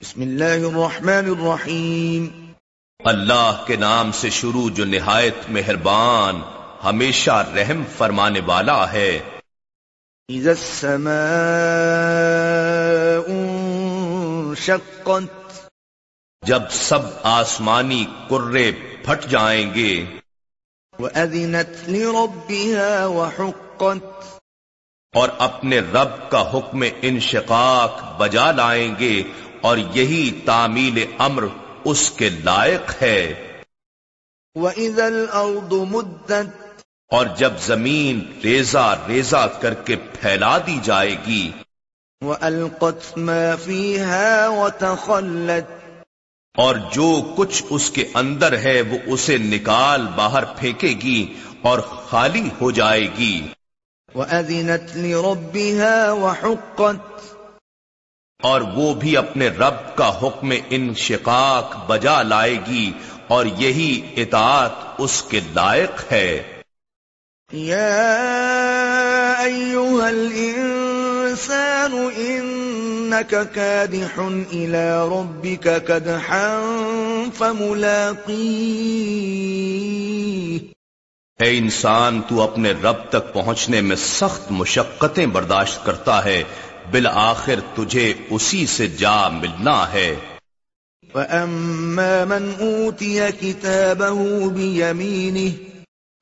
بسم اللہ الرحمن الرحیم۔ اللہ کے نام سے شروع جو نہایت مہربان ہمیشہ رحم فرمانے والا ہے۔ اذا السماء شقت جب سب آسمانی کرے پھٹ جائیں گے۔ وأذنت لربها وحقت۔ اور اپنے رب کا حکم انشقاق بجا لائیں گے۔ اور یہی تعمیل امر اس کے لائق ہے۔ وَإِذَا الْأَرْضُ مُدَّتْ اور جب زمین ریزا ریزا کر کے پھیلا دی جائے گی۔ وَأَلْقَتْ مَا فِيهَا وَتَخَلَّتْ اور جو کچھ اس کے اندر ہے وہ اسے نکال باہر پھینکے گی اور خالی ہو جائے گی۔ وَأَذِنَتْ لِرَبِّهَا وَحُقَّتْ اور وہ بھی اپنے رب کا حکم انشقاق بجا لائے گی اور یہی اطاعت اس کے لائق ہے۔ یا ایوہا الانسان انکا کادح الى ربک کدحا فملاقی اے انسان تو اپنے رب تک پہنچنے میں سخت مشقتیں برداشت کرتا ہے۔ بالآخر تجھے اسی سے جا ملنا ہے۔ وَأَمَّا مَنْ أُوتِيَ كِتَابَهُ بِيَمِينِهِ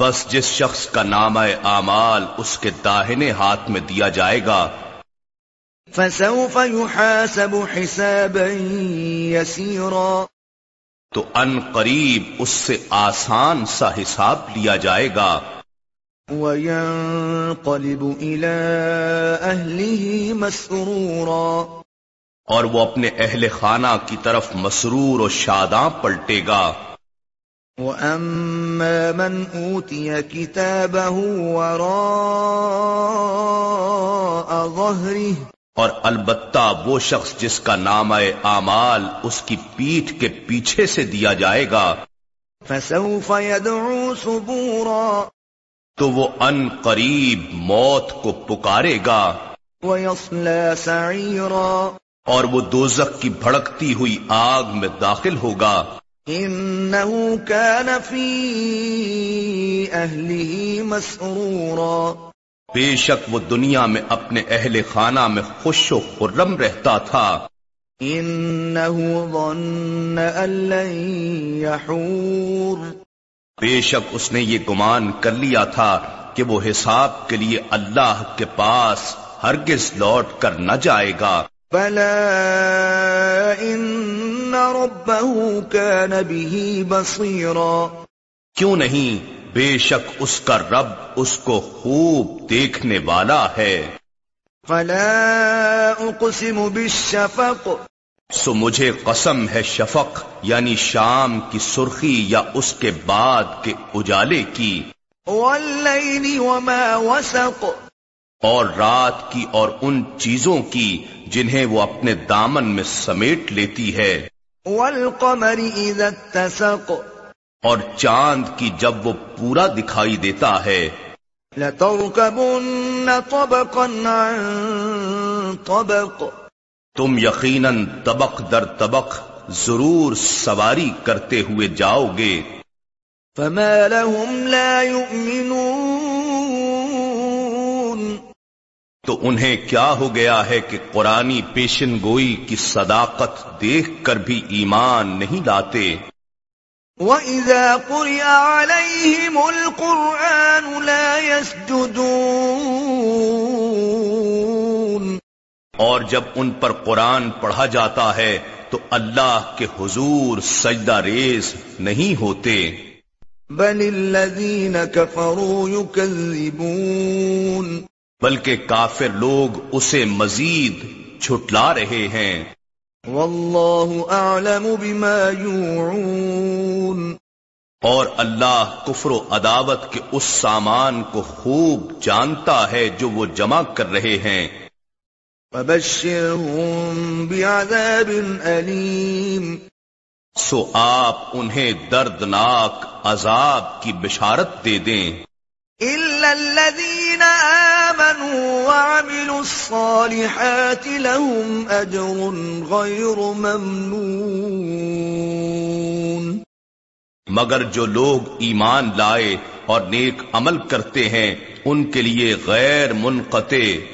بس جس شخص کا نام اعمال اس کے داہنے ہاتھ میں دیا جائے گا۔ فَسَوْفَ يُحَاسَبُ حِسَابًا يَسِيرًا۔ تو ان قریب اس سے آسان سا حساب لیا جائے گا۔ وَيَنقَلِبُ إِلَىٰ أَهْلِهِ مَسْرُورًا اور وہ اپنے اہل خانہ کی طرف مسرور و شاداں پلٹے گا۔ وَأَمَّا مَنْ أُوتِيَ كِتَابَهُ وَرَاءَ ظَهْرِهِ اور البتہ وہ شخص جس کا نام اعمال اس کی پیٹھ کے پیچھے سے دیا جائے گا۔ فَسَوْفَ يَدْعُو سُبُورًا تو وہ ان قریب موت کو پکارے گا۔ وَيَصْلَى سَعِيرًا۔ اور وہ دوزخ کی بھڑکتی ہوئی آگ میں داخل ہوگا۔ إِنَّهُ كَانَ فِي أَهْلِهِ مَسْرُورًا۔ بے شک وہ دنیا میں اپنے اہل خانہ میں خوش و خرم رہتا تھا۔ إِنَّهُ ظَنَّ أَن لَّن يَحُورَ۔ بے شک اس نے یہ گمان کر لیا تھا کہ وہ حساب کے لیے اللہ کے پاس ہرگز لوٹ کر نہ جائے گا۔ بلا ان ربه كان به بصيرا۔ کیوں نہیں؟ بے شک اس کا رب اس کو خوب دیکھنے والا ہے۔ فلا اقسم بالشفق۔ سو مجھے قسم ہے شفق یعنی شام کی سرخی یا اس کے بعد کے اجالے کی۔ وما وسق۔ اور رات کی اور ان چیزوں کی جنہیں وہ اپنے دامن میں سمیٹ لیتی ہے۔ والقمر اذا اتسق۔ اور چاند کی جب وہ پورا دکھائی دیتا ہے۔ لترکبن طبقا عن طبق۔ تم یقیناً طبق در طبق ضرور سواری کرتے ہوئے جاؤ گے۔ فما لهم لا يؤمنون۔ تو انہیں کیا ہو گیا ہے کہ قرآنی پیشن گوئی کی صداقت دیکھ کر بھی ایمان نہیں لاتے؟ وَإِذَا قُرِئَ عَلَيْهِمُ الْقُرْآنُ لَا يَسْجُدُونَ۔ اور جب ان پر قرآن پڑھا جاتا ہے تو اللہ کے حضور سجدہ ریز نہیں ہوتے۔ بل الذین کفروا یکذبون۔ بلکہ کافر لوگ اسے مزید چھٹلا رہے ہیں۔ واللہ اعلم بما یوعون۔ اور اللہ کفر و عداوت کے اس سامان کو خوب جانتا ہے جو وہ جمع کر رہے ہیں۔ فبشرهم بعذاب علیم سو آپ انہیں دردناک عذاب کی بشارت دے دیں۔ إلا الذين آمنوا وعملوا الصالحات لهم أجر غير ممنون۔ مگر جو لوگ ایمان لائے اور نیک عمل کرتے ہیں ان کے لیے غیر منقطع